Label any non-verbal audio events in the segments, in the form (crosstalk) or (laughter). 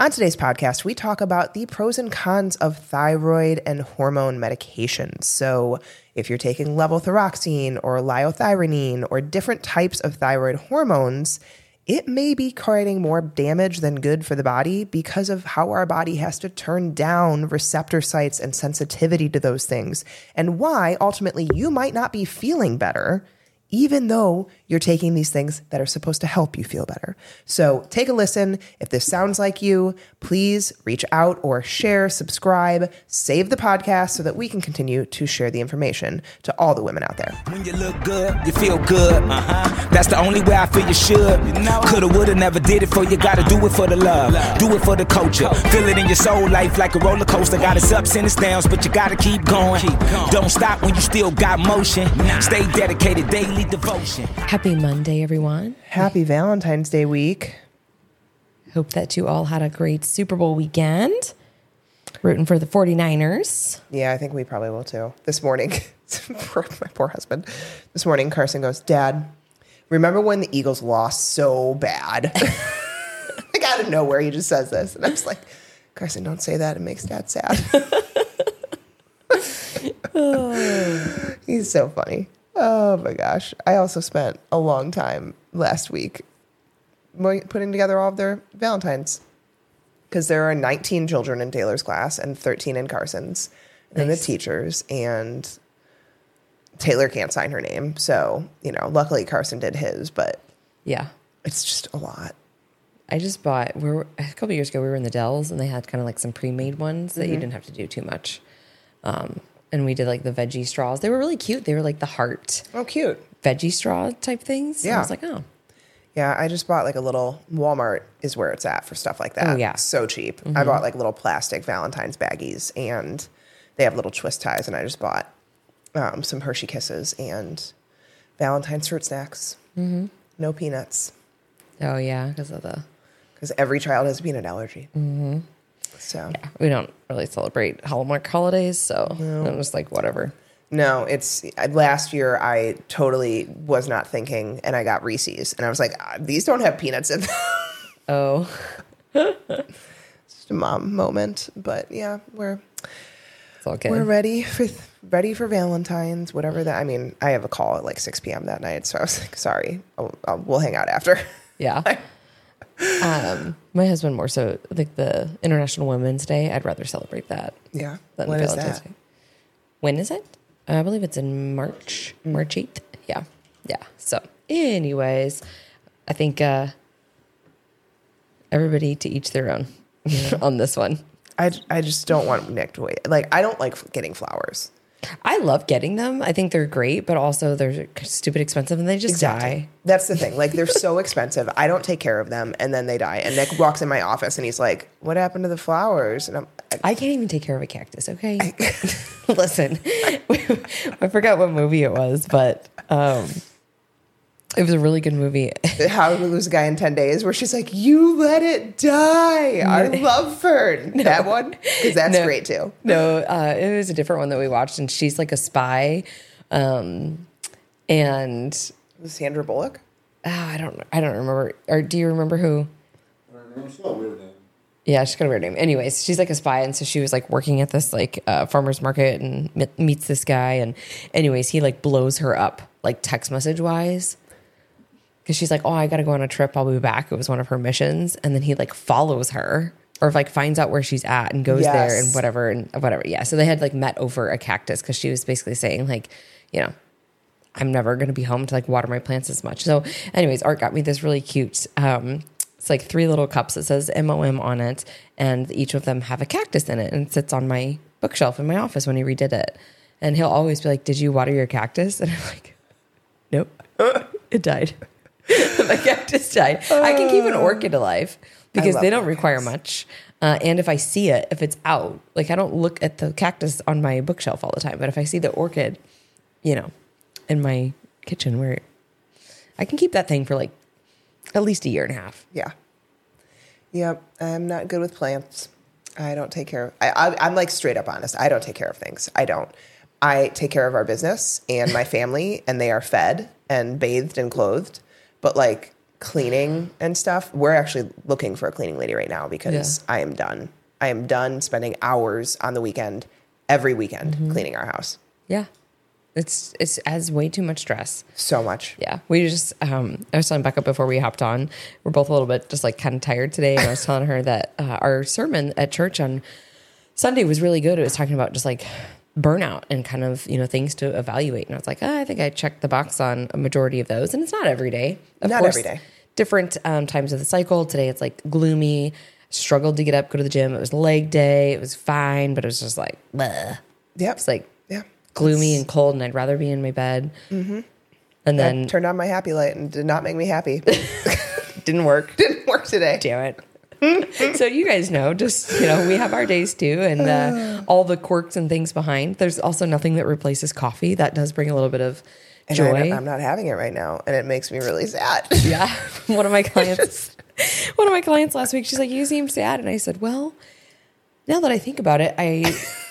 On today's podcast, we talk about the pros and cons of thyroid and hormone medications. So, if you're taking levothyroxine or liothyronine or different types of thyroid hormones, it may be creating more damage than good for the body because of how our body has to turn down receptor sites and sensitivity to those things, and why ultimately you might not be feeling better even though you're taking these things that are supposed to help you feel better. So take a listen. If this sounds like you, please reach out or share, subscribe, save the podcast so that we can continue to share the information to all the women out there. When you look good, you feel good. Uh-huh. That's the only way I feel you should. Coulda, woulda, never did it for you. Gotta do it for the love, do it for the culture. Feel it in your soul, life like a roller coaster. Got its ups and its downs, but you gotta keep going. Don't stop when you still got motion. Stay dedicated daily devotion. Happy Monday, everyone. Happy Valentine's Day week. Hope that you all had a great Super Bowl weekend. Rooting for the 49ers. Yeah, I think we probably will too. This morning, (laughs) poor- my poor husband, this morning, Carson goes, Dad, remember when the Eagles lost so bad? (laughs) like out of nowhere, he just says this. And I'm just like, Carson, don't say that. It makes dad sad. (laughs) He's so funny. Oh my gosh. I also spent a long time last week putting together all of their Valentines because there are 19 children in Taylor's class and 13 in Carson's and the teachers and Taylor can't sign her name. So, you know, luckily Carson did his, but Yeah. it's just a lot. I just bought, we were, a couple years ago, we were in the Dells and they had kind of like some pre made ones that you didn't have to do too much. Um, and we did like the veggie straws. They were really cute. They were like the heart Oh, cute. veggie straw type things. And I was like, oh, Yeah, I just bought like a little Walmart is where it's at for stuff like that. Oh, yeah. So cheap. I bought like little plastic Valentine's baggies and they have little twist ties and I just bought um, some Hershey Kisses and Valentine's fruit snacks. Mm-hmm. No peanuts oh yeah, because of the, because every child has a peanut allergy. Mm-hmm. So we don't really celebrate Hallmark holidays. So I'm just like, whatever. no, it's last year I totally was not thinking and I got Reese's and I was like, ah, these don't have peanuts in them. (laughs) Oh, just a mom moment, but yeah, we're. We're ready for ready for Valentine's, whatever that. I mean, I have a call at like six p.m. that night, so I was like, sorry, I'll, I'll, we'll hang out after. Yeah. (laughs) um, my husband more so like the International Women's Day. I'd rather celebrate that Yeah, than when is that? Day. When is it? I believe it's in March, March eighth. Yeah, yeah. So, anyways, I think uh, everybody to each their own (laughs) on this one. I I just don't want Nick to wait. Like, I don't like getting flowers. I love getting them. I think they're great, but also they're stupid expensive and they just die. That's the thing. Like, they're so expensive. I don't take care of them, and then they die. And Nick walks in my office, and he's like, "What happened to the flowers?" And I'm, I can't even take care of a cactus. Okay, (laughs) listen, (laughs) I forgot what movie it was, but um, it was a really good movie. (laughs) "How to Lose a Guy in Ten Days?" Where she's like, "You let it die." I love her. (laughs) That one because that's No. great too. no, uh, it was a different one that we watched, and she's like a spy, um, and Sandra Bullock. oh, I don't, I don't remember. Or do you remember who? It's not a weird name. Yeah, she's got a weird name. Anyways, she's like a spy, and so she was like working at this like uh, farmer's market and meets this guy, and anyways, he like blows her up like text message wise because she's like, "Oh, I got to go on a trip. I'll be back." It was one of her missions, and then he like follows her or like finds out where she's at and goes there and whatever and whatever. Yeah, so they had like met over a cactus because she was basically saying like, you know. I'm never going to be home to like water my plants as much. So, anyways, Art got me this really cute. Um, it's like three little cups. that says MOM on it, and each of them have a cactus in it, and it sits on my bookshelf in my office when he redid it. And he'll always be like, "Did you water your cactus?" (laughs) And I'm like, "Nope, (laughs) it died. My cactus died. I can keep an orchid alive because they don't require much." Uh, and if I see it, if it's out, like I don't look at the cactus on my bookshelf all the time, but if I see the orchid, you know, in my kitchen where I can keep that thing for like at least a year and a half. Yeah. Yep. I'm not good with plants. I don't take care of. I, I, I'm like straight up honest. I don't take care of things. I don't. I take care of our business and my (laughs) family, and they are fed and bathed and clothed. But like cleaning and stuff, we're actually looking for a cleaning lady right now because I am done. I am done spending hours on the weekend, every weekend, Mm-hmm. cleaning our house. Yeah. It's it's adds way too much stress. So much. Yeah, we just. Um, I was telling Becca before we hopped on. We're both a little bit just like kind of tired today, and I was (laughs) telling her that uh, our sermon at church on Sunday was really good. It was talking about just like burnout and kind of you know things to evaluate. And I was like, oh, I think I checked the box on a majority of those, and it's not every day. Of Not every day. Different um, times of the cycle. Today it's like gloomy. Struggled to get up, go to the gym. It was leg day. It was fine, but it was just like, bleh. Yep. It's like yeah. gloomy and cold, and I'd rather be in my bed. Mm-hmm. And I then turned on my happy light and did not make me happy. (laughs) (laughs) didn't work. Didn't work today. Damn it. (laughs) so you guys know, just you know, we have our days too, and uh, (sighs) all the quirks and things behind. There's also nothing that replaces coffee. That does bring a little bit of And joy. I, am not having it right now, and it makes me really sad. (laughs) yeah, (laughs) one of my clients, one of my clients last week, she's like, "You seem sad," and I said, "Well." Now that I think about it, I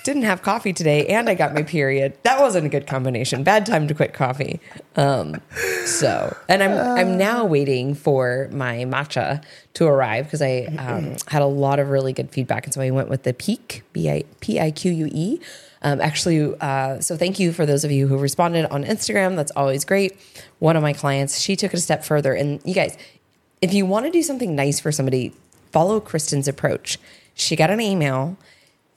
didn't have coffee today and I got my period. That wasn't a good combination. Bad time to quit coffee. Um, so, and I'm I'm now waiting for my matcha to arrive because I um, had a lot of really good feedback, and so I went with the Pique B I P I Q U E. Um, actually, uh, so thank you for those of you who responded on Instagram. That's always great. One of my clients, she took it a step further, and you guys, if you want to do something nice for somebody, follow Kristen's approach. She got an email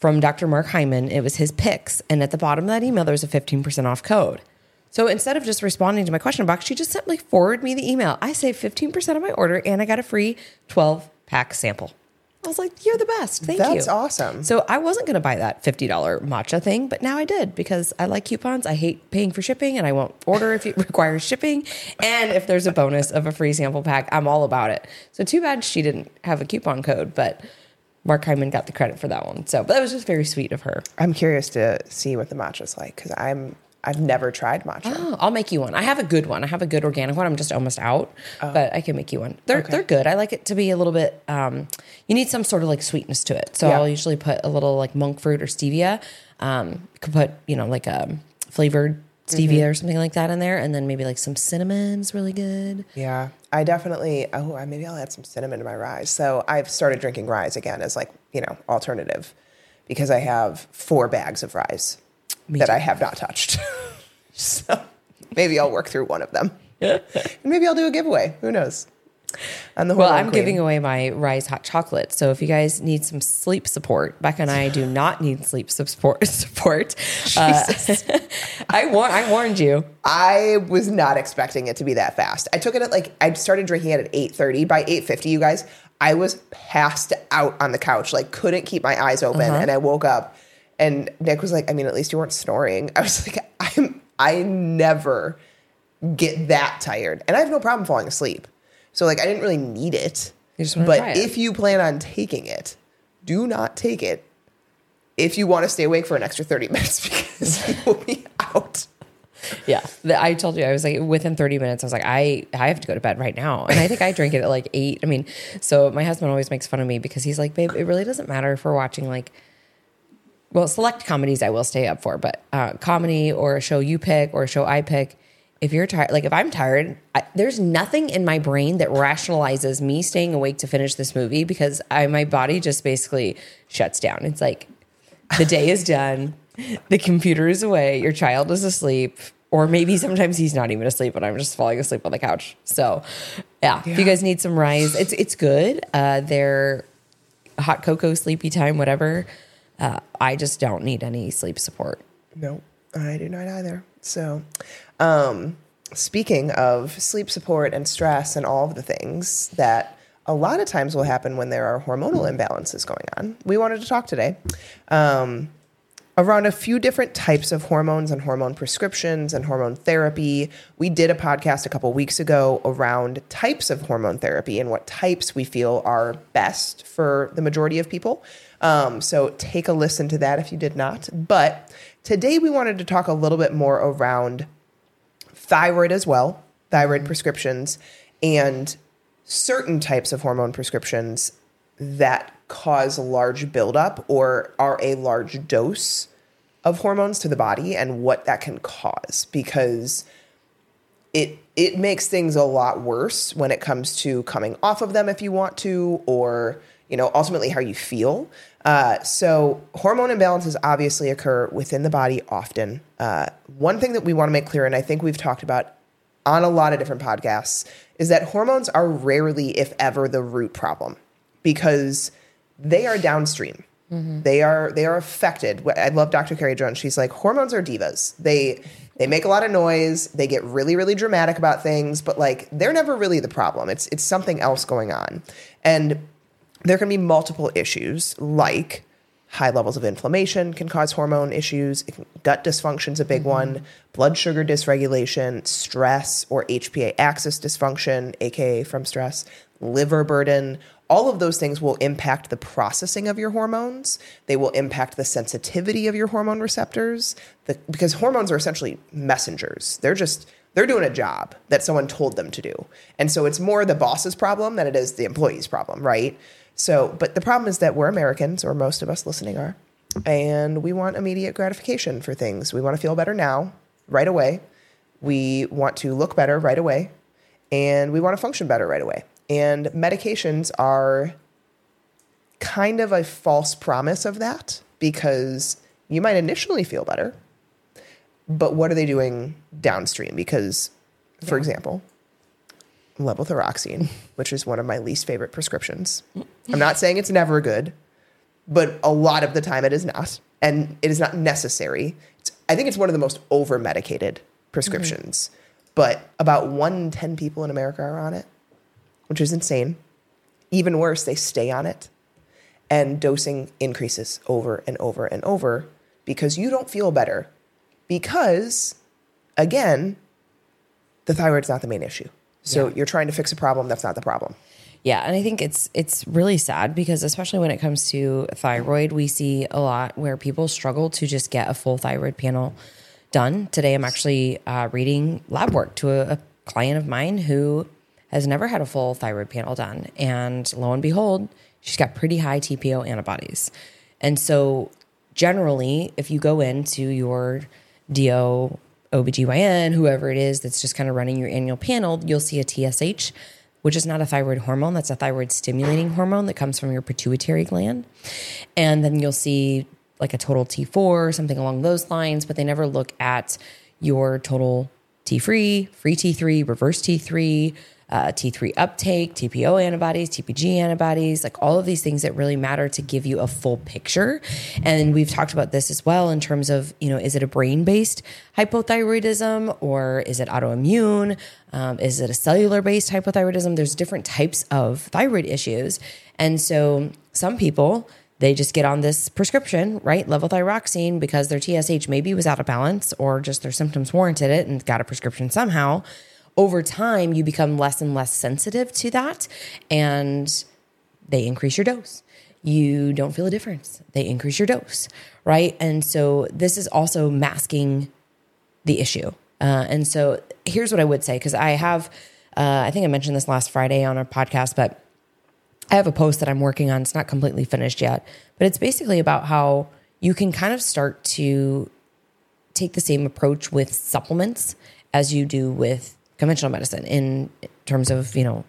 from Dr. Mark Hyman. It was his picks. And at the bottom of that email, there was a 15% off code. So instead of just responding to my question box, she just simply forwarded me the email. I saved 15% of my order and I got a free 12 pack sample. I was like, you're the best. Thank you. That's awesome. So I wasn't going to buy that $50 matcha thing, but now I did because I like coupons. I hate paying for shipping and I won't order if it (laughs) requires shipping. And if there's a bonus of a free sample pack, I'm all about it. So too bad she didn't have a coupon code, but Mark Hyman got the credit for that one. So but that was just very sweet of her. I'm curious to see what the matcha's like because I'm I've never tried matcha. Oh, I'll make you one. I have a good one. I have a good organic one. I'm just almost out, but I can make you one. They're Okay. they're good. I like it to be a little bit. Um, you need some sort of like sweetness to it. So Yeah. I'll usually put a little like monk fruit or stevia. Um, you could put you know like a flavored stevia mm-hmm. or something like that in there, and then maybe like some cinnamon's really good. Yeah, I definitely. Oh, maybe I'll add some cinnamon to my Ryze. So I've started drinking Ryze again as like you know alternative because I have four bags of Ryze that I have not touched. (laughs) so maybe I'll work through one of them. (laughs) and maybe I'll do a giveaway. Who knows? The Well, I'm queen. giving away my Ryze hot chocolate. So if you guys need some sleep support, Becca and I do not need sleep support. (laughs) Support. Uh, (laughs) I war- I warned you. I was not expecting it to be that fast. I took it at like I started drinking it at eight thirty. By eight fifty, you guys, I was passed out on the couch, like couldn't keep my eyes open, and I woke up, and Nick was like, "I mean, at least you weren't snoring." (laughs) I was like, "I'm I never get that tired, and I have no problem falling asleep, so like I didn't really need it. But try it. if you plan on taking it, do not take it if you want to stay awake for an extra thirty (laughs) minutes because you will be out." Yeah, I told you I was like within 30 minutes. I was like, I I have to go to bed right now, and I think I drink it at like eight. I mean, so my husband always makes fun of me because he's like, babe, it really doesn't matter if we're watching like. Well, select comedies I will stay up for, but uh, comedy or a show you pick or a show I pick, if you're tired, like if I'm tired, I, there's nothing in my brain that rationalizes me staying awake to finish this movie because I my body just basically shuts down. It's like the day is done, the computer is away, your child is asleep, or maybe sometimes he's not even asleep, but I'm just falling asleep on the couch. So, yeah, if you guys need some Ryze, it's it's good. Uh, they're hot cocoa, sleepy time, whatever. Uh, I just don't need any sleep support. No, I do not either. So, um, speaking of sleep support and stress and all of the things that a lot of times will happen when there are hormonal imbalances going on, we wanted to talk today um, around a few different types of hormones and hormone prescriptions and hormone therapy. We did a podcast a couple weeks ago around types of hormone therapy and what types we feel are best for the majority of people. Um, so take a listen to that if you did not. But today we wanted to talk a little bit more around thyroid as well, thyroid prescriptions, and certain types of hormone prescriptions that cause large buildup or are a large dose of hormones to the body and what that can cause. Because it it makes things a lot worse when it comes to coming off of them if you want to, or you know, ultimately how you feel. Uh, so hormone imbalances obviously occur within the body often. Uh, one thing that we want to make clear, and I think we've talked about on a lot of different podcasts, is that hormones are rarely, if ever, the root problem because they are downstream. They are they are affected. I love Dr. Carrie Jones. She's like hormones are divas. They they make a lot of noise. They get really really dramatic about things, but like they're never really the problem. It's it's something else going on, and there can be multiple issues like high levels of inflammation can cause hormone issues. Can- gut dysfunction's a big mm-hmm. one. Blood sugar dysregulation, stress or HPA axis dysfunction, aka from stress, liver burden. All of those things will impact the processing of your hormones. They will impact the sensitivity of your hormone receptors the, because hormones are essentially messengers. They're just they're doing a job that someone told them to do. And so it's more the boss's problem than it is the employee's problem, right? So, but the problem is that we're Americans, or most of us listening are, and we want immediate gratification for things. We want to feel better now, right away. We want to look better right away, and we want to function better right away. And medications are kind of a false promise of that because you might initially feel better, but what are they doing downstream? Because, for example, levothyroxine, which is one of my least favorite prescriptions. I'm not saying it's never good, but a lot of the time it is not. And it is not necessary. It's, I think it's one of the most over medicated prescriptions. But about one in 10 people in America are on it, which is insane. Even worse, they stay on it. And dosing increases over and over and over because you don't feel better. Because, again, the thyroid's not the main issue. So Yeah. you're trying to fix a problem that's not the problem. Yeah, and I think it's it's really sad because especially when it comes to thyroid, we see a lot where people struggle to just get a full thyroid panel done. Today, I'm actually uh, reading lab work to a, a client of mine who has never had a full thyroid panel done, and lo and behold, she's got pretty high TPO antibodies. And so, generally, if you go into your DO OBGYN, whoever it is that's just kind of running your annual panel, you'll see a TSH, which is not a thyroid hormone. That's a thyroid stimulating hormone that comes from your pituitary gland. And then you'll see like a total T4, something along those lines, but they never look at your total T free, free T3, reverse T3, uh, T3 uptake, TPO antibodies, TPG antibodies, like all of these things that really matter to give you a full picture. And we've talked about this as well in terms of, you know, is it a brain based hypothyroidism or is it autoimmune? Um, is it a cellular based hypothyroidism? There's different types of thyroid issues. And so some people, they just get on this prescription, right? Levothyroxine because their TSH maybe was out of balance or just their symptoms warranted it and got a prescription somehow. Over time, you become less and less sensitive to that and they increase your dose. You don't feel a difference. They increase your dose, right? And so this is also masking the issue. Uh, and so here's what I would say because I have, uh, I think I mentioned this last Friday on our podcast, but I have a post that I'm working on. It's not completely finished yet, but it's basically about how you can kind of start to take the same approach with supplements as you do with conventional medicine in terms of, you know,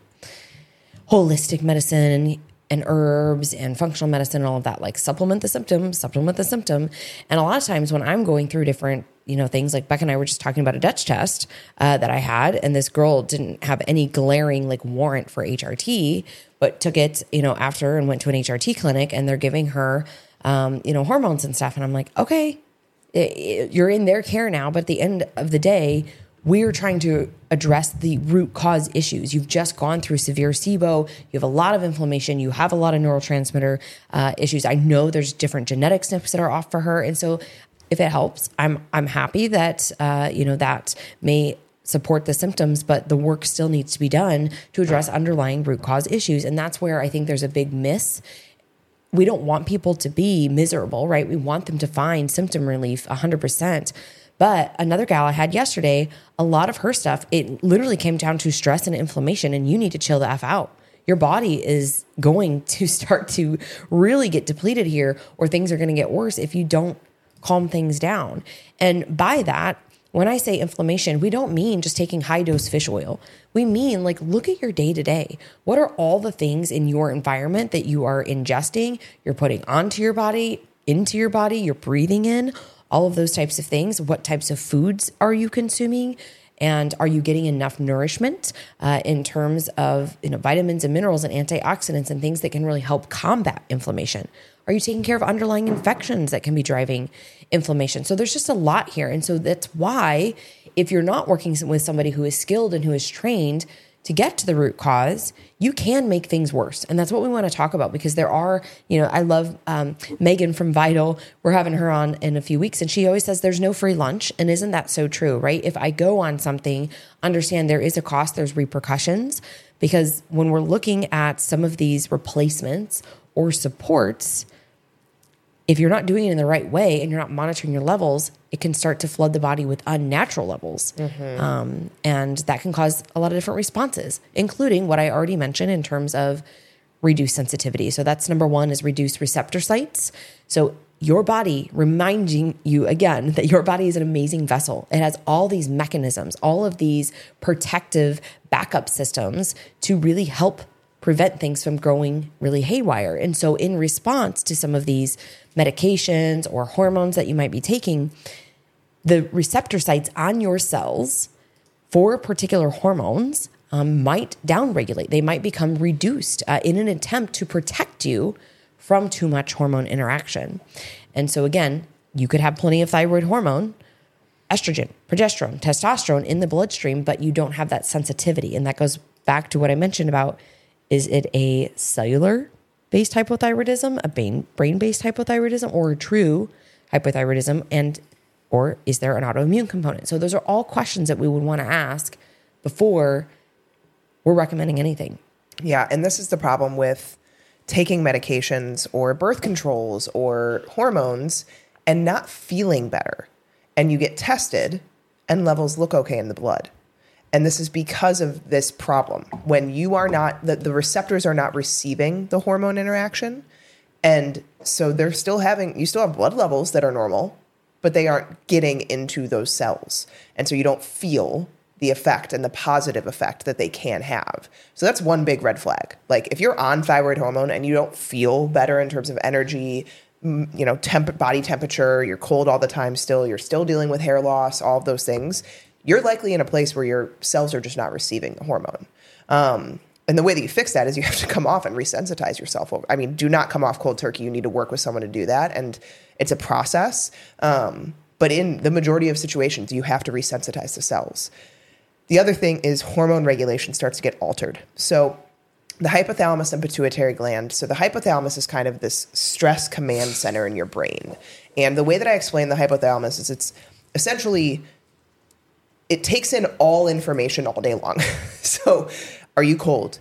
holistic medicine and herbs and functional medicine and all of that like supplement the symptom supplement the symptom. And a lot of times when i'm going through different you know things like beck and i were just talking about a dutch test uh, that i had and this girl didn't have any glaring like warrant for hrt but took it you know after and went to an hrt clinic and they're giving her um, you know hormones and stuff. And i'm like okay it- it- you're in their care now but at the end of the day we're trying to address the root cause issues. You've just gone through severe SIBO. You have a lot of inflammation. You have a lot of neurotransmitter uh, issues. I know there's different genetic SNPs that are off for her, and so if it helps, I'm I'm happy that uh, you know that may support the symptoms, but the work still needs to be done to address underlying root cause issues, and that's where I think there's a big miss we don't want people to be miserable, right? We want them to find symptom relief 100%. But another gal I had yesterday, a lot of her stuff, it literally came down to stress and inflammation, and you need to chill the F out. Your body is going (laughs) to start to really get depleted here, or things are going to get worse if you don't calm things down. And by that, when I say inflammation, we don't mean just taking high dose fish oil. We mean like look at your day to day. What are all the things in your environment that you are ingesting, you're putting onto your body, into your body, you're breathing in, all of those types of things. What types of foods are you consuming? And are you getting enough nourishment uh, in terms of you know vitamins and minerals and antioxidants and things that can really help combat inflammation? Are you taking care of underlying infections that can be driving inflammation? So there's just a lot here, and so that's why if you're not working with somebody who is skilled and who is trained, to get to the root cause, you can make things worse. And that's what we want to talk about because there are, you know, I love um, Megan from Vital. We're having her on in a few weeks, and she always says there's no free lunch. And isn't that so true, right? If I go on something, understand there is a cost, there's repercussions. Because when we're looking at some of these replacements or supports, if you're not doing it in the right way and you're not monitoring your levels, it can start to flood the body with unnatural levels. Um, and that can cause a lot of different responses, including what I already mentioned in terms of reduced sensitivity. So that's number one is reduced receptor sites. So your body reminding you again (laughs) that your body is an amazing vessel. It has all these mechanisms, all of these protective backup systems to really help prevent things from growing really haywire. And so, in response to some of these medications or hormones that you might be taking, the receptor sites on your cells for particular hormones um, might downregulate. They might become reduced uh, in an attempt to protect you from too much hormone interaction. And so, again, you could have plenty of thyroid hormone, estrogen, progesterone, testosterone in the bloodstream, but you don't have that sensitivity. And that goes back to what I mentioned about is it a cellular based hypothyroidism, a brain based hypothyroidism, or true hypothyroidism? And or is there an autoimmune component? So those are all questions that we would want to ask before we're recommending anything. Yeah, and this is the problem with taking medications or birth controls or hormones and not feeling better. And you get tested and levels look okay in the blood. And this is because of this problem. When you are not, the, the receptors are not receiving the hormone interaction. And so they're still having, you still have blood levels that are normal, but they aren't getting into those cells. And so you don't feel the effect and the positive effect that they can have. So that's one big red flag. Like if you're on thyroid hormone and you don't feel better in terms of energy, you know, temp- body temperature, you're cold all the time still, you're still dealing with hair loss, all of those things, you're likely in a place where your cells are just not receiving the hormone. Um, and the way that you fix that is you have to come off and resensitize yourself. I mean, do not come off cold turkey. You need to work with someone to do that, and it's a process. Um, but in the majority of situations, you have to resensitize the cells. The other thing is hormone regulation starts to get altered. So the hypothalamus and pituitary gland. So the hypothalamus is kind of this stress command center in your brain. And the way that I explain the hypothalamus is it's essentially it takes in all information all day long. (laughs) so, are you cold?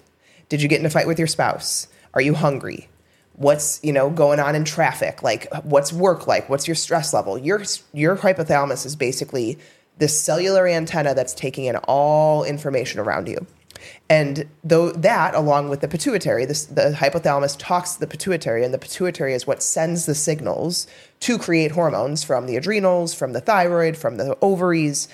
Did you get in a fight with your spouse? Are you hungry? What's, you know, going on in traffic? Like what's work like? What's your stress level? Your your hypothalamus is basically this cellular antenna that's taking in all information around you. And though that, along with the pituitary, this, the hypothalamus talks to the pituitary, and the pituitary is what sends the signals to create hormones from the adrenals, from the thyroid, from the ovaries,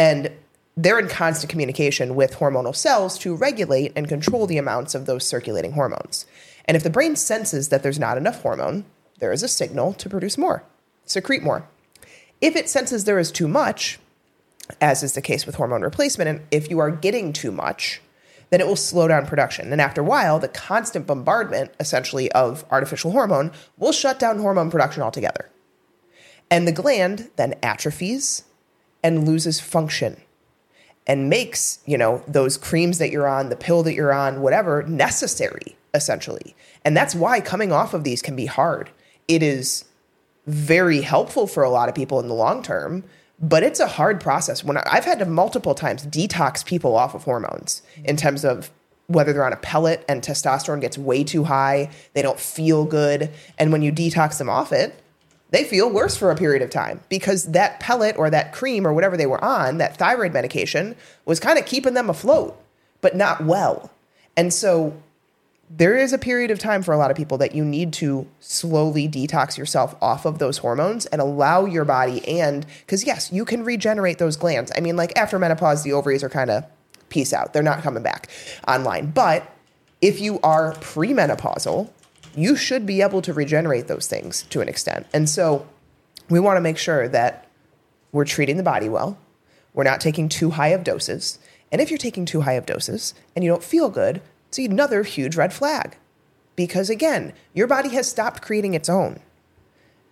and they're in constant communication with hormonal cells to regulate and control the amounts of those circulating hormones. And if the brain senses that there's not enough hormone, there is a signal to produce more, secrete more. If it senses there is too much, as is the case with hormone replacement, and if you are getting too much, then it will slow down production. And after a while, the constant bombardment, essentially, of artificial hormone will shut down hormone production altogether. And the gland then atrophies and loses function and makes, you know, those creams that you're on, the pill that you're on, whatever, necessary, essentially. And that's why coming off of these can be hard. It is very helpful for a lot of people in the long term, but it's a hard process. When I've had to multiple times detox people off of hormones in terms of whether they're on a pellet and testosterone gets way too high, they don't feel good, and when you detox them off it, they feel worse for a period of time because that pellet or that cream or whatever they were on, that thyroid medication, was kind of keeping them afloat, but not well. And so there is a period of time for a lot of people that you need to slowly detox yourself off of those hormones and allow your body and because yes you can regenerate those glands. I mean like after menopause the ovaries are kind of peace out. They're not coming back online. But if you are premenopausal you should be able to regenerate those things to an extent and so we want to make sure that we're treating the body well we're not taking too high of doses and if you're taking too high of doses and you don't feel good it's another huge red flag because again, your body has stopped creating its own.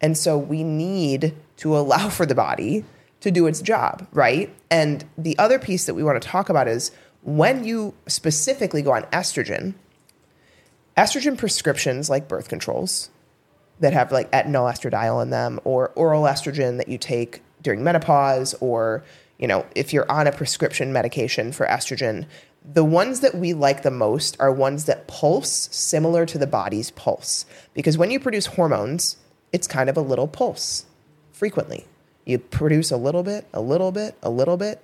And so we need to (laughs) allow for the body to do its job, right? And the other piece that we want to talk about is when you specifically go on estrogen, estrogen prescriptions like birth controls that have like ethinyl estradiol in them or oral estrogen that you take during menopause or you know if you're on a prescription medication for estrogen the ones that we like the most are ones that pulse similar to the body's pulse. Because when you produce hormones, it's kind of a little pulse frequently. You produce a little bit, a little bit, a little bit.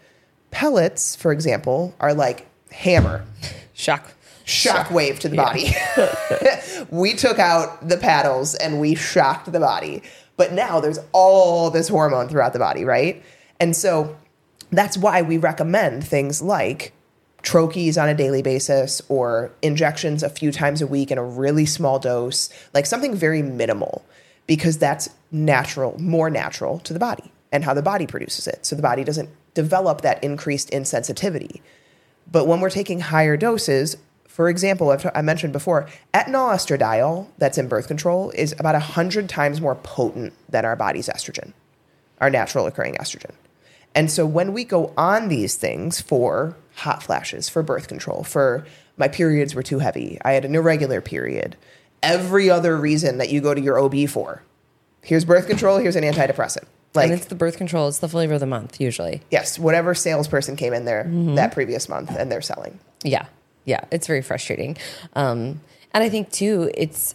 Pellets, for example, are like hammer, Shock. Shock wave to the body. (laughs) (laughs) we took out the paddles and we shocked the body. But now there's all this hormone throughout the body, right? And so that's why we recommend things like troches on a daily basis or injections a few times a week in a really small dose, like something very minimal, because that's natural, more natural to the body and how the body produces it. So the body doesn't develop that increased insensitivity. But when we're taking higher doses, for example, I've t- I mentioned before, ethinyl estradiol that's in birth control is about 100 times more potent than our body's estrogen, our natural occurring estrogen. And so when we go on these things for hot flashes, for birth control, for my periods were too heavy, I had an irregular period, every other reason that you go to your OB for, here's birth control, here's an antidepressant. Like, and it's the birth control. It's the flavor of the month usually. yes, whatever salesperson came in there mm-hmm. that previous month and they're selling. Yeah. Yeah. It's very frustrating. Um, and I think too, it's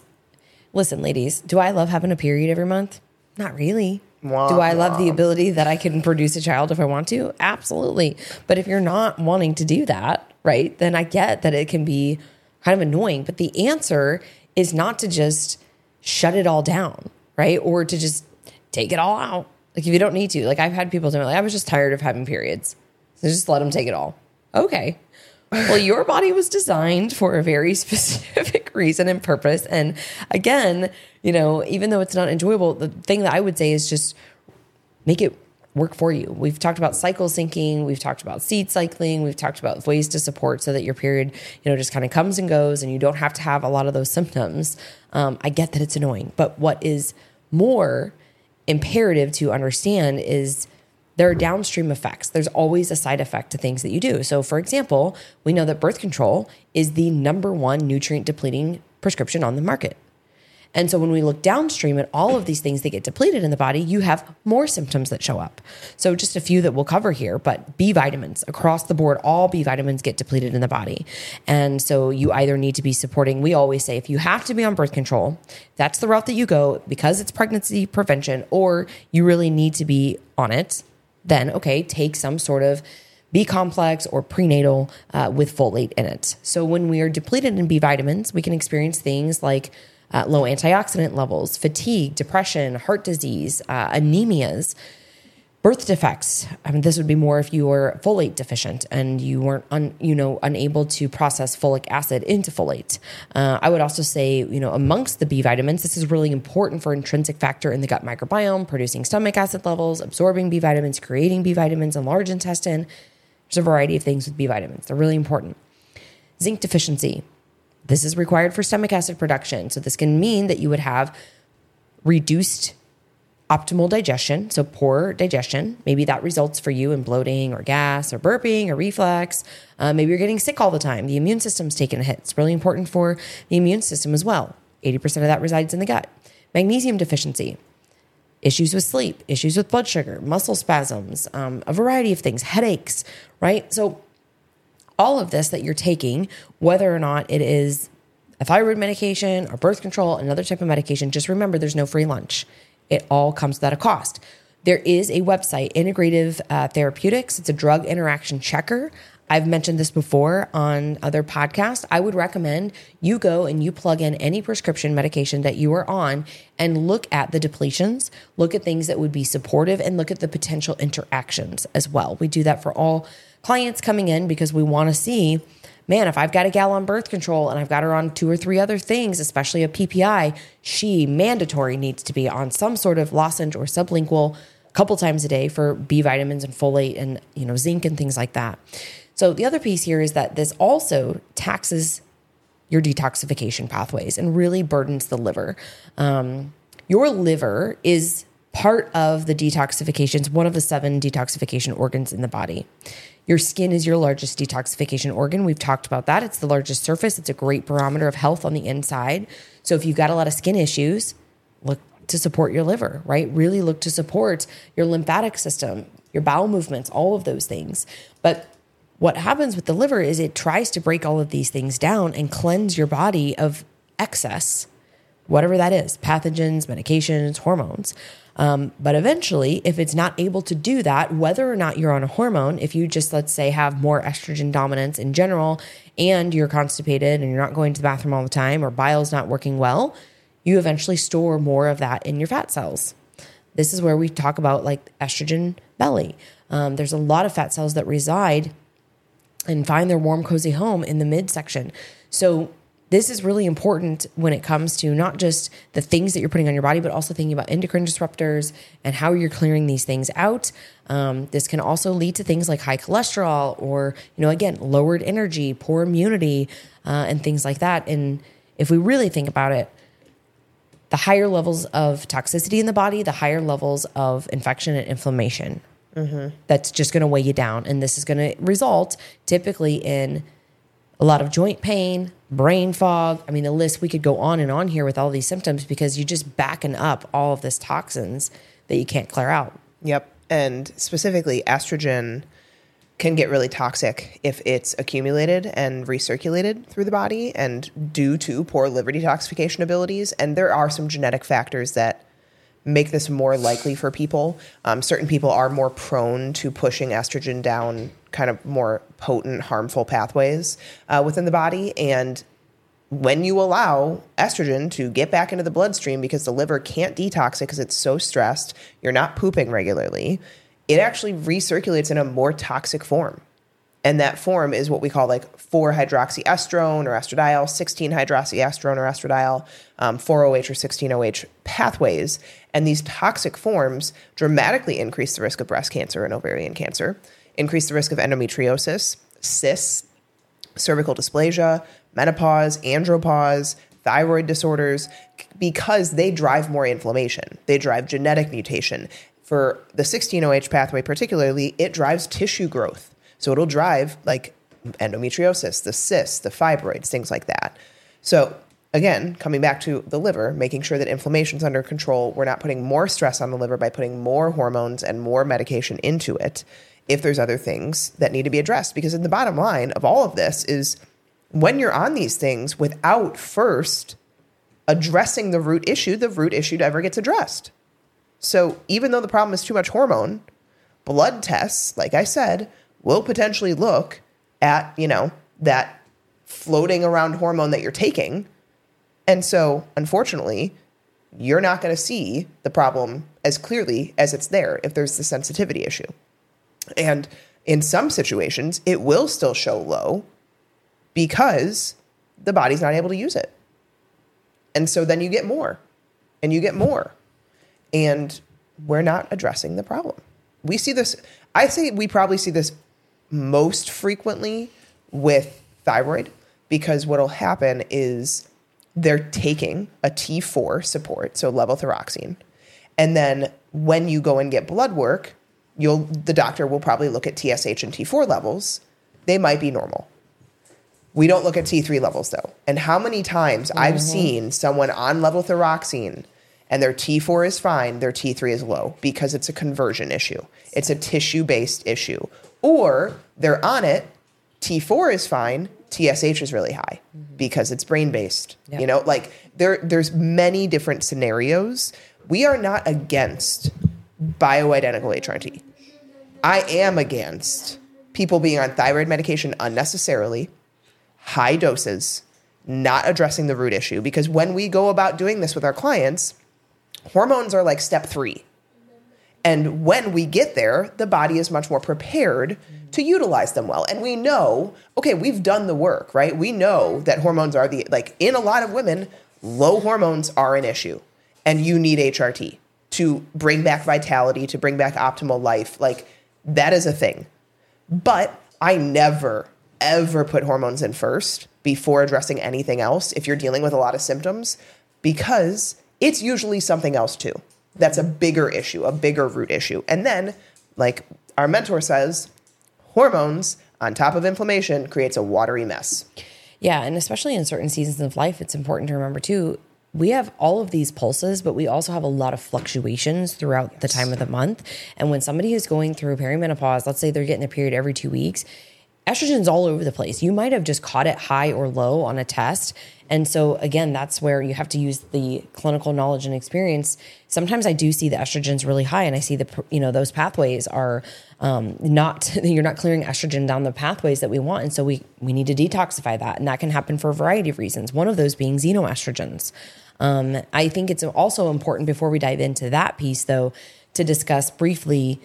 listen, ladies, do I love having a period every month? Not really. Wah, do I love the ability that I can produce a child if I want to? Absolutely. But if you're not wanting to do that, right, then I get that it can be kind of annoying. But the answer is not to just shut it all down, right? Or to just take it all out. Like if you don't need to. Like I've had people tell me, like, I was just tired of having periods. So just let them take it all. Okay. Well, your body was designed for a very (laughs) specific reason and purpose. And again, you know, even though it's not enjoyable, the thing that I would say is just make it work for you. We've talked about cycle syncing, we've talked about seed cycling, we've talked about ways to support so that your period, you know, just kind of comes and goes and you don't have to have a lot of those symptoms. Um, I get that it's annoying, but what is more imperative to understand is there are downstream effects. There's always a side effect to things that you do. So, for example, we know that birth control is the number one nutrient depleting prescription on the market. And so when we look downstream at all of these things that get depleted in the body, you have more symptoms that show up. So just a few that we'll cover here, but B vitamins across the board, all B vitamins get depleted in the body. And so you either need to be supporting, we always say if you have to be on birth control, that's the route that you go because it's pregnancy prevention, or you really need to be on it, then okay, take some sort of B complex or prenatal uh, with folate in it. So when we are depleted in B vitamins, we can experience things like uh, low antioxidant levels, fatigue, depression, heart disease, uh, anemias, birth defects. I mean, this would be more if you were folate deficient and you weren't, un, you know, unable to process folic acid into folate. Uh, I would also say, you know, amongst the B vitamins, this is really important for intrinsic factor in the gut microbiome, producing stomach acid levels, absorbing B vitamins, creating B vitamins in large intestine. There's a variety of things with B vitamins. They're really important. Zinc deficiency. This is required for stomach acid production. So this can mean that you would have reduced optimal digestion, so poor digestion. Maybe that results for you in bloating or gas or burping or reflux. Uh, maybe you're getting sick all the time. The immune system's taking a hit. It's really important for the immune system as well. 80% of that resides in the gut. Magnesium deficiency, issues with sleep, issues with blood sugar, muscle spasms, um, a variety of things, headaches, right? So all of this that you're taking, whether or not it is a thyroid medication or birth control, another type of medication, just remember there's no free lunch. It all comes at a cost. There is a website, Integrative uh, Therapeutics. It's a drug interaction checker. I've mentioned this before on other podcasts. I would recommend you go and you plug in any prescription medication that you are on and look at the depletions, look at things that would be supportive, and look at the potential interactions as well. We do that for all clients coming in because we want to see man, if I've got a gal on birth control and I've got her on two or three other things, especially a PPI, she mandatory needs to be on some sort of lozenge or sublingual a couple times a day for B vitamins and folate and you know zinc and things like that. So the other piece here is that this also taxes your detoxification pathways and really burdens the liver. Um, your liver is part of the detoxifications, one of the seven detoxification organs in the body. Your skin is your largest detoxification organ. We've talked about that. It's the largest surface. It's a great barometer of health on the inside. So if you've got a lot of skin issues, look to support your liver, right? Really look to support your lymphatic system, your bowel movements, all of those things. But what happens with the liver is it tries to break all of these things down and cleanse your body of excess, whatever that is pathogens, medications, hormones. Um, but eventually, if it's not able to do that, whether or not you're on a hormone, if you just, let's say, have more estrogen dominance in general and you're constipated and you're not going to the bathroom all the time or bile's not working well, you eventually store more of that in your fat cells. This is where we talk about like estrogen belly. Um, there's a lot of fat cells that reside and find their warm, cozy home in the midsection. So this is really important when it comes to not just the things that you're putting on your body, but also thinking about endocrine disruptors and how you're clearing these things out. Um, this can also lead to things like high cholesterol or, you know, again, lowered energy, poor immunity, uh, and things like that. And if we really think about it, the higher levels of toxicity in the body, the higher levels of infection and inflammation. That's just going to weigh you down. And this is going to result typically in a lot of joint pain, brain fog. I mean, the list, we could go on and on here with all these symptoms because you're just backing up all of this toxins that you can't clear out. Yep. And specifically, estrogen can get really toxic if it's accumulated and recirculated through the body and due to poor liver detoxification abilities. And there are some genetic factors that make this more likely for people. Um, certain people are more prone to pushing estrogen down kind of more potent, harmful pathways uh, within the body. And when you allow estrogen to get back into the bloodstream because the liver can't detox it because it's so stressed, you're not pooping regularly, it actually recirculates in a more toxic form. And that form is what we call like 4 hydroxyestrone or estradiol, 16 hydroxyestrone or estradiol, um, 4OH or 16OH pathways. And these toxic forms dramatically increase the risk of breast cancer and ovarian cancer, increase the risk of endometriosis, cysts, cervical dysplasia, menopause, andropause, thyroid disorders, because they drive more inflammation. They drive genetic mutation. For the 16OH pathway, particularly, it drives tissue growth. So it'll drive like endometriosis, the cysts, the fibroids, things like that. So again, coming back to the liver, making sure that inflammation's under control, we're not putting more stress on the liver by putting more hormones and more medication into it if there's other things that need to be addressed. Because in the bottom line of all of this is when you're on these things without first addressing the root issue, the root issue never gets addressed. So even though the problem is too much hormone, blood tests, like I said, will potentially look at, you know, that floating around hormone that you're taking. And so, unfortunately, you're not going to see the problem as clearly as it's there if there's the sensitivity issue. And in some situations, it will still show low because the body's not able to use it. And so then you get more and you get more. And we're not addressing the problem. We see this, I say we probably see this most frequently with thyroid because what'll happen is they're taking a T4 support, so levothyroxine. And then when you go and get blood work, you'll the doctor will probably look at TSH and T4 levels. They might be normal. We don't look at T3 levels though. And how many times I've mm-hmm. seen someone on levothyroxine and their T4 is fine, their T3 is low because it's a conversion issue. It's a tissue based issue. Or they're on it, T4 is fine, TSH is really high mm-hmm. because it's brain based. You know, like there there's many different scenarios. We are not against bioidentical HRT. I am against people being on thyroid medication unnecessarily, high doses, not addressing the root issue. Because when we go about doing this with our clients, hormones are like step three. And when we get there, the body is much more prepared to utilize them well. And we know, okay, we've done the work, right? We know that hormones are the, like in a lot of women, low hormones are an issue. And you need HRT to bring back vitality, to bring back optimal life. Like that is a thing. But I never, ever put hormones in first before addressing anything else if you're dealing with a lot of symptoms, because it's usually something else too. That's a bigger issue, a bigger root issue. And then, like our mentor says, hormones on top of inflammation creates a watery mess. Yeah, and especially in certain seasons of life, it's important to remember too. We have all of these pulses, but we also have a lot of fluctuations throughout the time of the month. And when somebody is going through perimenopause, let's say they're getting their period every two weeks, estrogen's all over the place. You might have just caught it high or low on a test. And so again, that's where you have to use the clinical knowledge and experience. Sometimes I do see the estrogens really high and I see the you know those pathways are um, not (laughs) you're not clearing estrogen down the pathways that we want and so we we need to detoxify that and that can happen for a variety of reasons. One of those being xenoestrogens. Um, I think it's also important before we dive into that piece though to discuss briefly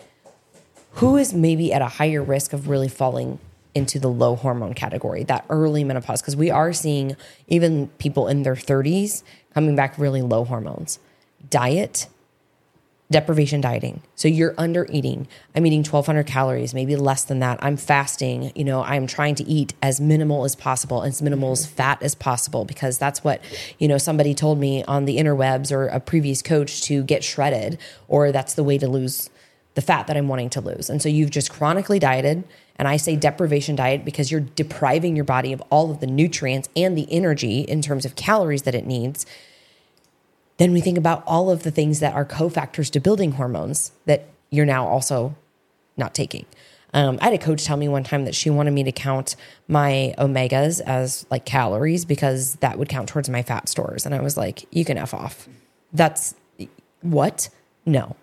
who is maybe at a higher risk of really falling into the low hormone category, that early menopause, because we are seeing even people in their 30s coming back really low hormones. Diet, deprivation dieting. So you're under eating. I'm eating 1200 calories, maybe less than that. I'm fasting. You know, I'm trying to eat as minimal as possible, as minimal as fat as possible, because that's what, you know, somebody told me on the interwebs or a previous coach to get shredded, or that's the way to lose the fat that I'm wanting to lose. And so you've just chronically dieted and I say deprivation diet because you're depriving your body of all of the nutrients and the energy in terms of calories that it needs. Then we think about all of the things that are cofactors to building hormones that you're now also not taking. Um, I had a coach tell me one time that she wanted me to count my omegas as like calories because that would count towards my fat stores. And I was like, you can F off. That's what? No.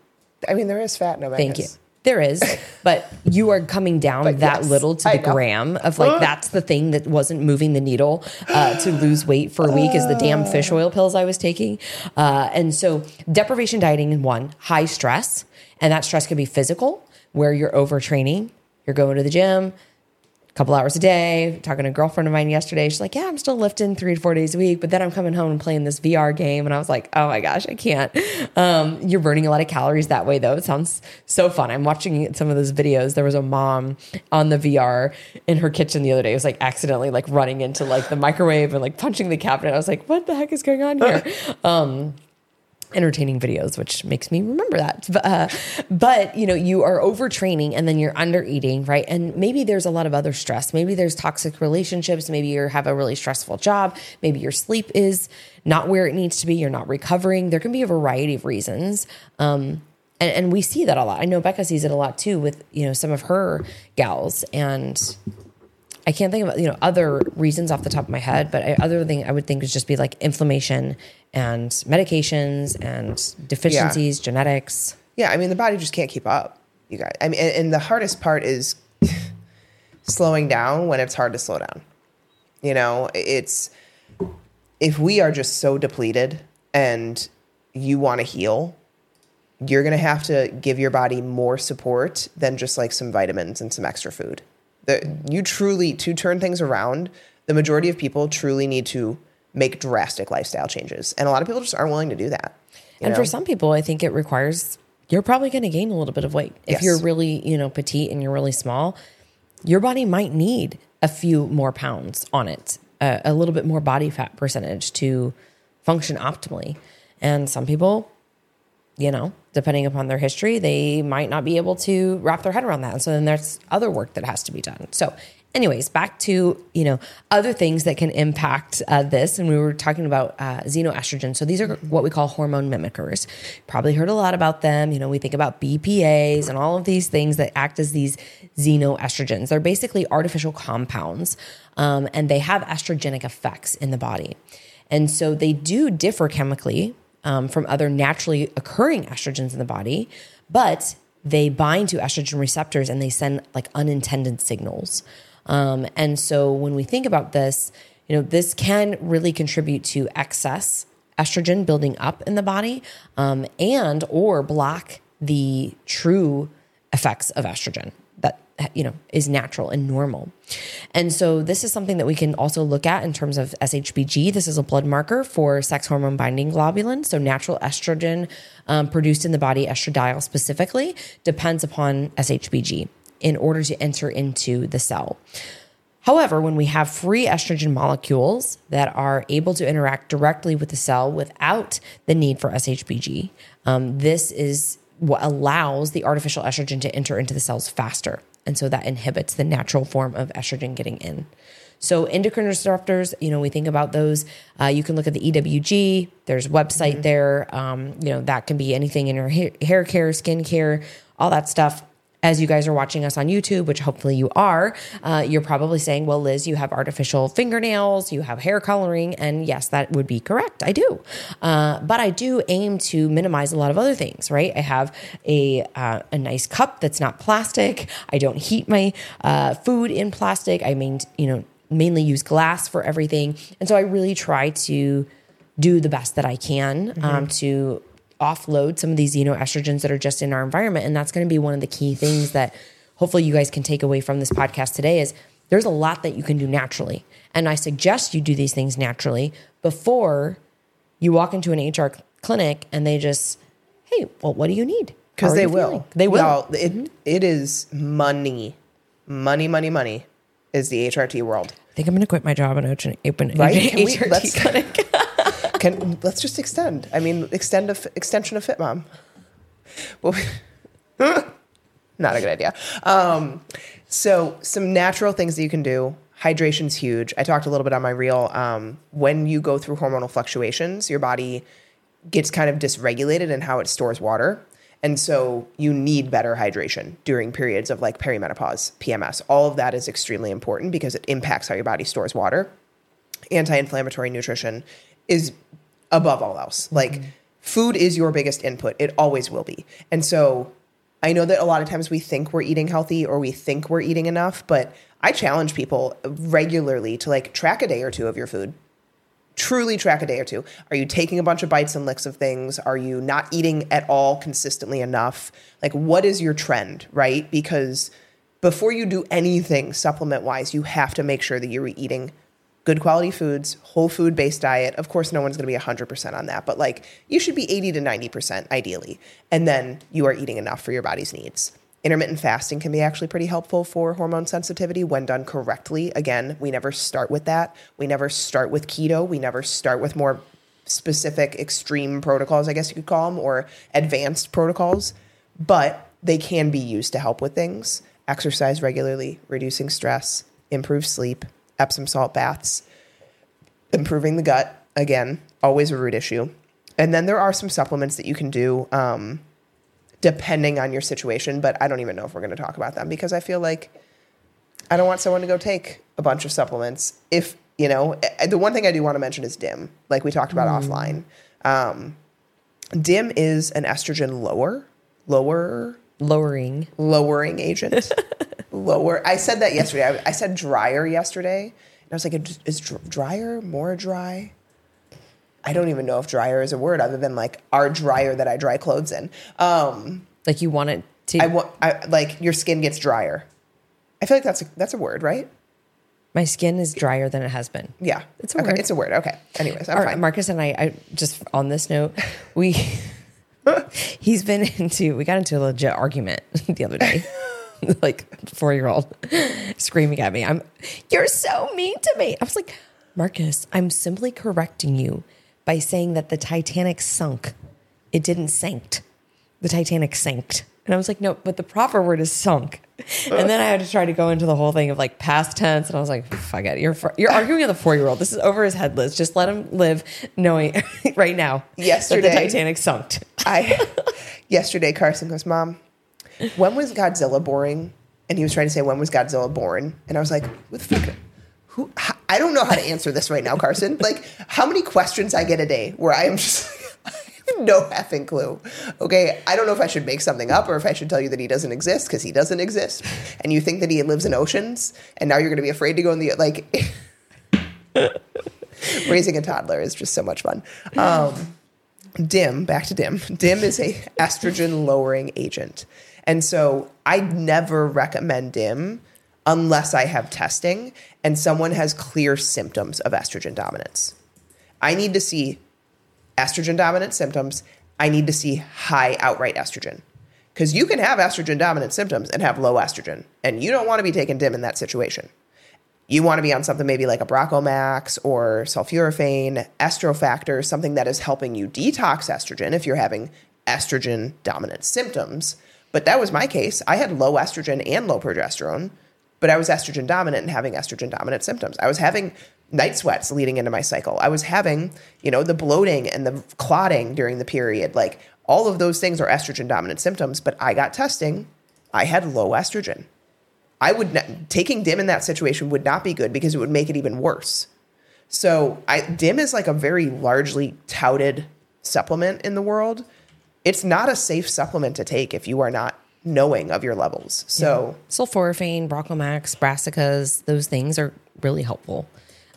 I mean, there is fat in omegas. Thank you. There is, (laughs) but you are coming down that yes, little to the gram of like (gasps) that's the thing that wasn't moving the needle uh, to lose weight for a week is the damn fish oil pills I was taking, uh, and so deprivation dieting in one high stress, and that stress could be physical where you're overtraining, you're going to the gym, a couple hours a day. Talking to a girlfriend of mine yesterday, she's like, "Yeah, I'm still lifting three to four days a week, but then I'm coming home and playing this VR game." And I was like, "Oh my gosh, I can't." Um, you're burning a lot of calories that way, though. It sounds so fun. I'm watching some of those videos. There was a mom on the VR in her kitchen the other day. It was like accidentally like running into like the microwave and like punching the cabinet. I was like, "What the heck is going on here?" (laughs) um, entertaining videos, which makes me remember that. (laughs) But, uh, but you know, you are overtraining and then you're under eating, right? And maybe there's a lot of other stress. Maybe there's toxic relationships. Maybe you have a really stressful job. Maybe your sleep is not where it needs to be. You're not recovering. There can be a variety of reasons. Um, and, and we see that a lot. I know Becca sees it a lot too with you know some of her gals and. I can't think of you know other reasons off the top of my head, but I, other thing I would think would just be like inflammation and medications and deficiencies, genetics. Yeah, I mean the body just can't keep up. You guys. I mean, and, and the hardest part is (laughs) slowing down when it's hard to slow down. You know, it's if we are just so depleted and you want to heal, you're going to have to give your body more support than just like some vitamins and some extra food. The, you truly to turn things around, the majority of people truly need to make drastic lifestyle changes, and a lot of people just aren't willing to do that. And know? for some people, I think it requires you're probably going to gain a little bit of weight if Yes. you're really you know petite and you're really small. Your body might need a few more pounds on it, uh, a little bit more body fat percentage to function optimally. And some people you know, depending upon their history, they might not be able to wrap their head around that. And so then there's other work that has to be done. So, anyways, back to, you know, other things that can impact uh, this. And we were talking about uh, xenoestrogen. So these are what we call hormone mimickers. Probably heard a lot about them. You know, we think about BPAs and all of these things that act as these xenoestrogens. They're basically artificial compounds um, and they have estrogenic effects in the body. And so they do differ chemically um, from other naturally occurring estrogens in the body, but they bind to estrogen receptors and they send like unintended signals. Um, and so when we think about this, you know, this can really contribute to excess estrogen building up in the body um, and or block the true effects of estrogen you know is natural and normal. And so this is something that we can also look at in terms of shbg this is a blood marker for sex hormone binding globulin so natural estrogen um, produced in the body estradiol specifically depends upon shbg in order to enter into the cell. However, when we have free estrogen molecules that are able to interact directly with the cell without the need for SHBG, um, this is what allows the artificial estrogen to enter into the cells faster. And so that inhibits the natural form of estrogen getting in. So endocrine disruptors, you know, we think about those. Uh, you can look at the EWG. There's website mm-hmm. there. Um, you know, that can be anything in your hair, hair care, skin care, all that stuff as you guys are watching us on YouTube, which hopefully you are, uh, you're probably saying, well, Liz, you have artificial fingernails, you have hair coloring. And yes, that would be correct. I do. Uh, but I do aim to minimize a lot of other things, right? I have a, uh, a nice cup that's not plastic. I don't heat my uh, food in plastic. I mean, you know, mainly use glass for everything. And so I really try to do the best that I can um, mm-hmm. um, to offload some of these xenoestrogens that are just in our environment. And that's going to be one of the key things that hopefully you guys can take away from this podcast today is there's a lot that you can do naturally. And I suggest you do these things naturally before you walk into an HR clinic and they just, hey, well, what do you need? Because they will. Feeling? They will. Y'all, it, mm-hmm. it is money. Money, money, money is the HRT world. I think I'm going to quit my job and open, open right? HRT clinic. (laughs) Can let's just extend. I mean, extend extension of FitMom. Well, (laughs) not a good idea. Um, so some natural things that you can do. Hydration's huge. I talked a little bit on my reel. Um, when you go through hormonal fluctuations, your body gets kind of dysregulated in how it stores water. And so you need better hydration during periods of like perimenopause, PMS. All of that is extremely important because it impacts how your body stores water. Anti inflammatory nutrition is above all else. Like mm-hmm. food is your biggest input. It always will be. And so I know that a lot of times we think we're eating healthy or we think we're eating enough, but I challenge people regularly to like track a day or two of your food. Truly track a day or two. Are you taking a bunch of bites and licks of things? Are you not eating at all consistently enough? Like, what is your trend, right? Because before you do anything supplement wise, you have to make sure that you're eating good quality foods, whole food based diet. Of course, no one's going to be 100% on that, but like you should be 80 to 90% ideally. And then you are eating enough for your body's needs. Intermittent fasting can be actually pretty helpful for hormone sensitivity when done correctly. Again, we never start with that. We never start with keto. We never start with more specific extreme protocols, I guess you could call them, or advanced protocols, but they can be used to help with things. Exercise regularly, reducing stress, improve sleep, Epsom salt baths, improving the gut. Again, always a root issue. And then there are some supplements that you can do um, depending on your situation, but I don't even know if we're going to talk about them because I feel like I don't want someone to go take a bunch of supplements. If, you know, the one thing I do want to mention is DIM, like we talked about mm. offline. Um, DIM is an estrogen lower, lower, lowering, lowering agent. (laughs) lower. I said that yesterday. I, I said drier yesterday. And I was like, is drier more dry? I don't even know if dryer is a word other than like our dryer that I dry clothes in. Um, like you want it to. I want. I like your skin gets drier. I feel like that's a, that's a word, right? My skin is drier than it has been. Yeah, it's a okay, word. It's a word. Okay. Anyways, I'm fine. Marcus and I, I just on this note, we (laughs) he's been into. We got into a legit argument (laughs) the other day. (laughs) (laughs) like four year old (laughs) screaming at me. I'm you're so mean to me. I was like, Marcus, I'm simply correcting you by saying that the Titanic sunk. It didn't sank. The Titanic sank. And I was like, no, but the proper word is sunk. (laughs) And then I had to try to go into the whole thing of like past tense, and I was like, fuck it. You're you're arguing with a four year old. This is over his head, Liz. Just let him live, knowing right now yesterday the Titanic sunk. I yesterday Carson goes, Mom, when was Godzilla boring? And he was trying to say, when was Godzilla born? And I was like, who the fuck? Who? I don't know how to answer this right now, Carson. Like, how many questions I get a day where I am just like, (laughs) no effing clue. Okay, I don't know if I should make something up or if I should tell you that he doesn't exist because he doesn't exist, and you think that he lives in oceans, and now you're going to be afraid to go in the like. (laughs) raising a toddler is just so much fun. Um, DIM, back to DIM. DIM is a estrogen lowering agent, and so I'd never recommend DIM unless I have testing and someone has clear symptoms of estrogen dominance. I need to see estrogen dominant symptoms. I need to see high outright estrogen. Because you can have estrogen dominant symptoms and have low estrogen, and you don't want to be taking DIM in that situation. You want to be on something maybe like a BroccoMax or sulforaphane, estrofactor, something that is helping you detox estrogen if you're having estrogen dominant symptoms. But that was my case. I had low estrogen and low progesterone, but I was estrogen dominant and having estrogen dominant symptoms. I was having night sweats leading into my cycle. I was having, you know, the bloating and the clotting during the period. Like all of those things are estrogen dominant symptoms, but I got testing. I had low estrogen. I would not, taking DIM in that situation would not be good because it would make it even worse. So I, DIM is like a very largely touted supplement in the world. It's not a safe supplement to take if you are not knowing of your levels. So yeah. sulforaphane, BroccoMax, brassicas, those things are really helpful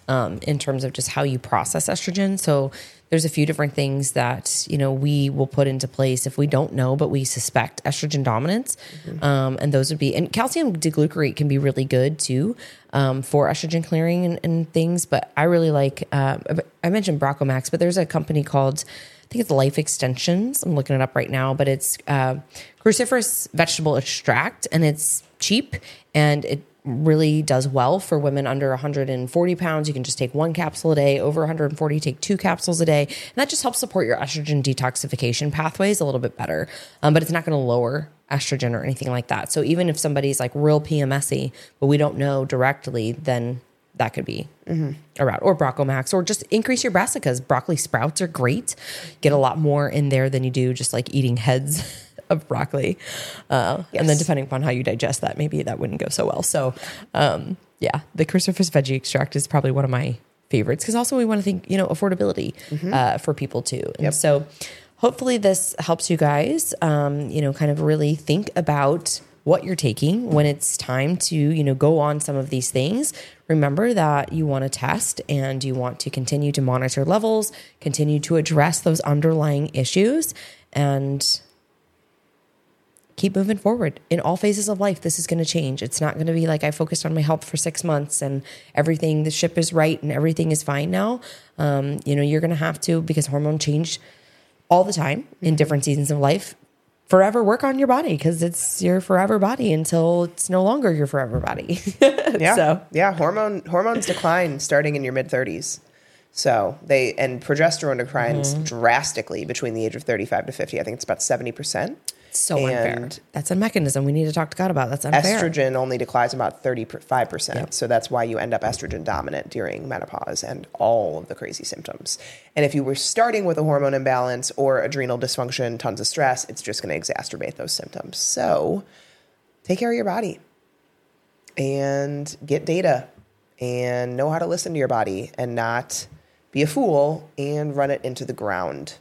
um, in terms of just how you process estrogen. So there's a few different things that you know we will put into place if we don't know, but we suspect estrogen dominance, mm-hmm. um, and those would be and calcium D-glucarate can be really good too um, for estrogen clearing and, and, things. But I really like uh, I mentioned BroccoMax, but there's a company called I think it's Life Extensions. I'm looking it up right now, but it's uh, cruciferous vegetable extract, and it's cheap and it really does well for women under 140 pounds. You can just take one capsule a day. Over 140, take two capsules a day. And that just helps support your estrogen detoxification pathways a little bit better. Um, but it's not going to lower estrogen or anything like that. So even if somebody's like real PMSy, but we don't know directly, then that could be mm-hmm. a route or BroccoMax or just increase your brassicas. Broccoli sprouts are great. Get a lot more in there than you do just like eating heads (laughs) of broccoli. Uh, yes. And then depending upon how you digest that, maybe that wouldn't go so well. So, um, yeah, the cruciferous veggie extract is probably one of my favorites because also we want to think, you know, affordability mm-hmm. uh, for people too. And yep. so hopefully this helps you guys, um, you know, kind of really think about what you're taking when it's time to you know go on some of these things remember that you want to test and you want to continue to monitor levels continue to address those underlying issues and keep moving forward in all phases of life. This is going to change. It's not going to be like I focused on my health for six months and everything, the ship is right and everything is fine now. Um, you know, you're going to have to, because hormone change all the time in mm-hmm. different seasons of life, forever work on your body because it's your forever body until it's no longer your forever body. (laughs) yeah. So, yeah. Hormone, hormones decline starting in your mid 30s. So they and progesterone declines mm-hmm. drastically between the age of 35 to 50. I think it's about 70% so unfair. That's a mechanism we need to talk to God about. That's unfair. Estrogen only declines about 35%. Yep. So that's why you end up estrogen dominant during menopause and all of the crazy symptoms. And if you were starting with a hormone imbalance or adrenal dysfunction, tons of stress, it's just going to exacerbate those symptoms. So take care of your body and get data and know how to listen to your body and not be a fool and run it into the ground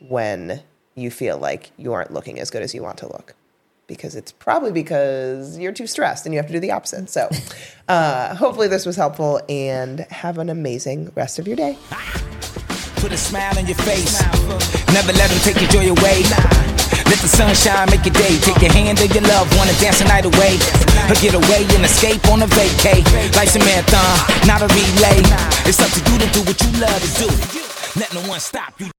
when you feel like you aren't looking as good as you want to look because it's probably because you're too stressed and you have to do the opposite. So, (laughs) uh, hopefully, this was helpful and have an amazing rest of your day. Put a smile on your face. Never let them take your joy away. Let the sunshine make your day. Take your hand of your love, wanna dance the night away. Or get away and escape on a vacay. Life's a marathon, not a relay. It's up to you to do what you love to do. Let no one stop you.